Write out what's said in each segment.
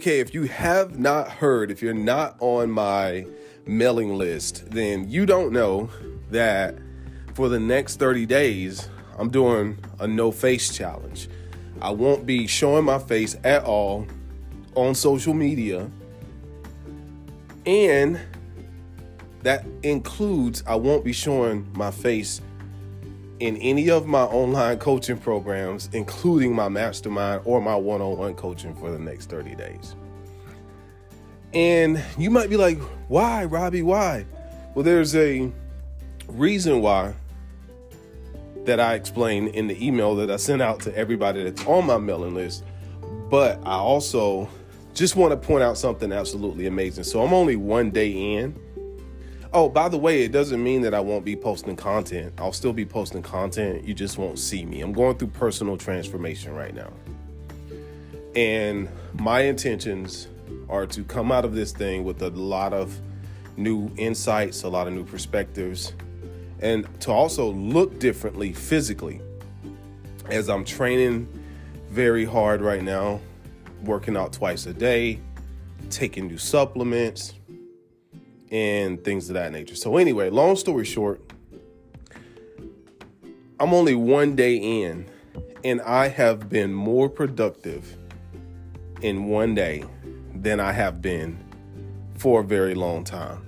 okay, if you have not heard, if you're not on my mailing list, then you don't know that for the next 30 days, I'm doing a no face challenge. I won't be showing my face at all on social media. And that includes I won't be showing my face in any of my online coaching programs, including my mastermind or my one on one coaching for the next 30 days. And you might be like, why, Robbie? Why? Well, there's a reason why that I explained in the email that I sent out to everybody that's on my mailing list. But I also just want to point out something absolutely amazing. So I'm only one day in Oh, by the way, it doesn't mean that I won't be posting content. I'll still be posting content. You just won't see me. I'm going through personal transformation right now. And my intentions are to come out of this thing with a lot of new insights, a lot of new perspectives, and to also look differently physically. As I'm training very hard right now, working out twice a day, taking new supplements, and things of that nature. So, anyway, long story short, I'm only one day in, and I have been more productive in one day than I have been for a very long time.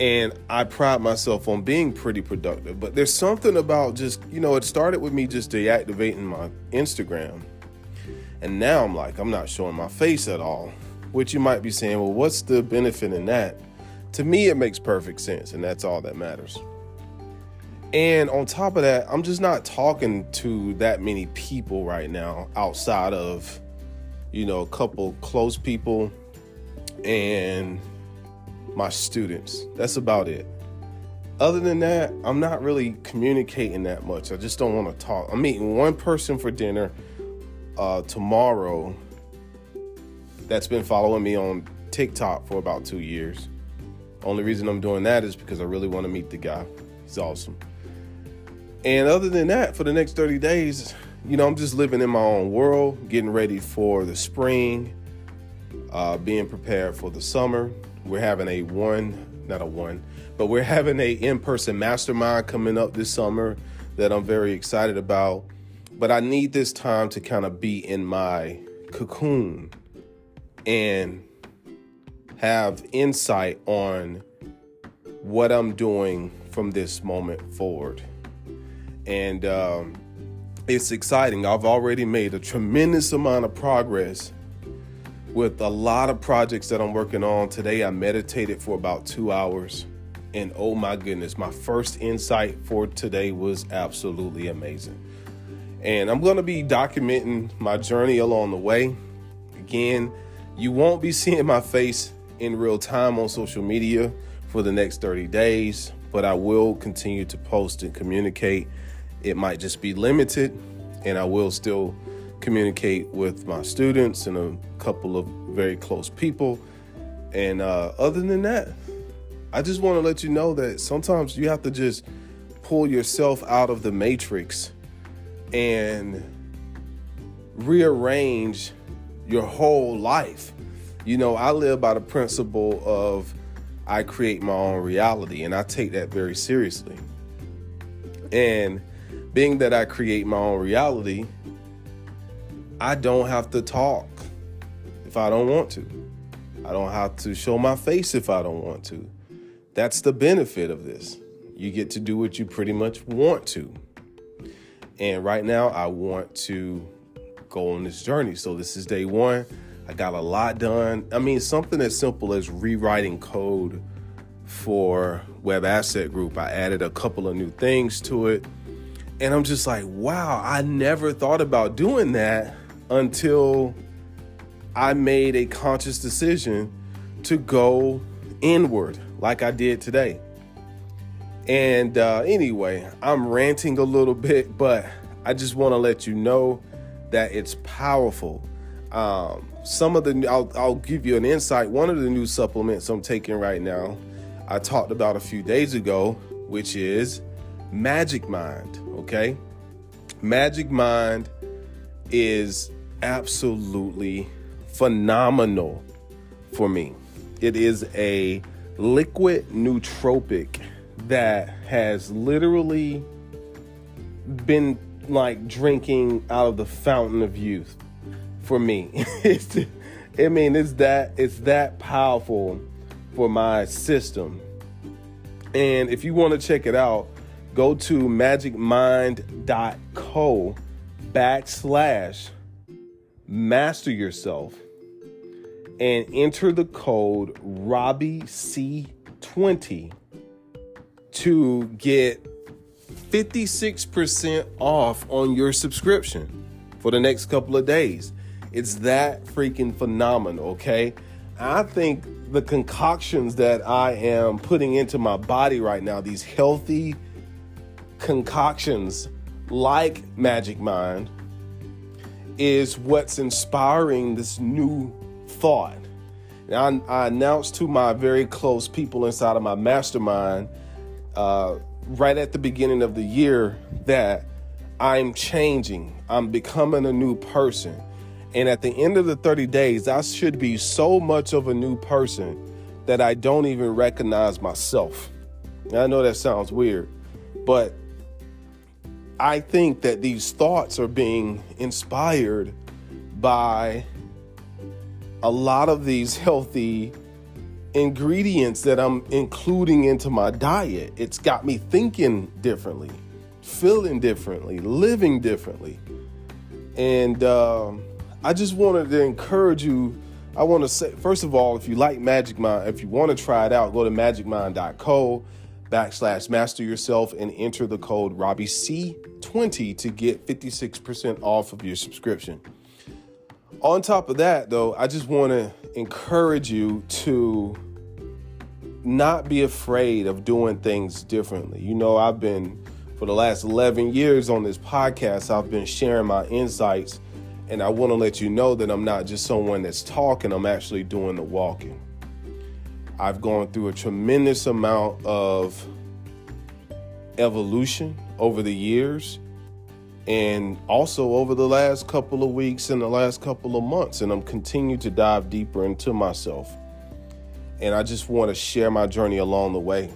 And I pride myself on being pretty productive, but there's something about just, you know, it started with me just deactivating my Instagram. And now I'm like, I'm not showing my face at all which you might be saying, well, what's the benefit in that? To me, it makes perfect sense, and that's all that matters. And on top of that, I'm just not talking to that many people right now outside of, you know, a couple close people and my students. That's about it. Other than that, I'm not really communicating that much. I just don't want to talk. I'm meeting one person for dinner uh, tomorrow that's been following me on TikTok for about two years. Only reason I'm doing that is because I really want to meet the guy. He's awesome. And other than that, for the next 30 days, you know, I'm just living in my own world, getting ready for the spring, uh, being prepared for the summer. We're having a one, not a one, but we're having a in-person mastermind coming up this summer that I'm very excited about. But I need this time to kind of be in my cocoon and have insight on what I'm doing from this moment forward. And um, it's exciting. I've already made a tremendous amount of progress with a lot of projects that I'm working on. Today, I meditated for about two hours. And oh my goodness, my first insight for today was absolutely amazing. And I'm going to be documenting my journey along the way. Again, you won't be seeing my face in real time on social media for the next 30 days, but I will continue to post and communicate. It might just be limited, and I will still communicate with my students and a couple of very close people. And uh, other than that, I just want to let you know that sometimes you have to just pull yourself out of the matrix and rearrange your whole life. You know, I live by the principle of I create my own reality, and I take that very seriously. And being that I create my own reality, I don't have to talk if I don't want to. I don't have to show my face if I don't want to. That's the benefit of this. You get to do what you pretty much want to. And right now, I want to go on this journey. So this is day one. I got a lot done. I mean, something as simple as rewriting code for Web Asset Group. I added a couple of new things to it. And I'm just like, wow, I never thought about doing that until I made a conscious decision to go inward like I did today. And uh, anyway, I'm ranting a little bit, but I just want to let you know that it's powerful. Um, some of the I'll, I'll give you an insight. One of the new supplements I'm taking right now, I talked about a few days ago, which is Magic Mind. Okay, Magic Mind is absolutely phenomenal for me. It is a liquid nootropic that has literally been like drinking out of the fountain of youth for me. it's, I mean, it's that it's that powerful for my system. And if you want to check it out, go to magicmind.co backslash master yourself and enter the code Robbie C20 to get 56% off on your subscription for the next couple of days. It's that freaking phenomenal, okay? I think the concoctions that I am putting into my body right now, these healthy concoctions like Magic Mind, is what's inspiring this new thought. I, I, announced to my very close people inside of my mastermind uh, right at the beginning of the year that I'm changing. I'm becoming a new person. And at the end of the 30 days, I should be so much of a new person that I don't even recognize myself. I know that sounds weird, but I think that these thoughts are being inspired by a lot of these healthy ingredients that I'm including into my diet. It's got me thinking differently, feeling differently, living differently. And uh, I just wanted to encourage you. I want to say, first of all, if you like Magic Mind, if you want to try it out, go to magicmind.co backslash master yourself and enter the code Robbie C20 to get 56% off of your subscription. On top of that, though, I just want to encourage you to not be afraid of doing things differently. You know, I've been, for the last 11 years on this podcast, I've been sharing my insights, and I want to let you know that I'm not just someone that's talking, I'm actually doing the walking. I've gone through a tremendous amount of evolution over the years and also over the last couple of weeks and the last couple of months and I'm continuing to dive deeper into myself. And I just want to share my journey along the way.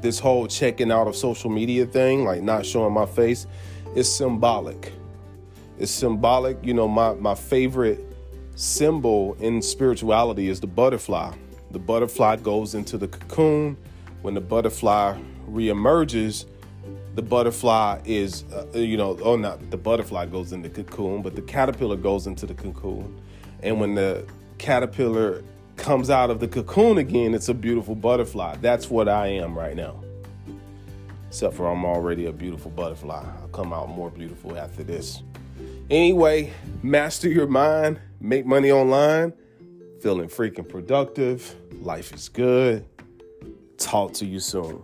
This whole checking out of social media thing, like not showing my face, is symbolic. It's symbolic, you know, my my favorite symbol in spirituality is the butterfly. The butterfly goes into the cocoon. When the butterfly reemerges, the butterfly is, uh, you know, oh, not the butterfly goes in the cocoon, but the caterpillar goes into the cocoon. And when the caterpillar comes out of the cocoon again, it's a beautiful butterfly. That's what I am right now. Except for I'm already a beautiful butterfly. I'll come out more beautiful after this. Anyway, master your mind, make money online feeling freaking productive. Life is good. Talk to you soon.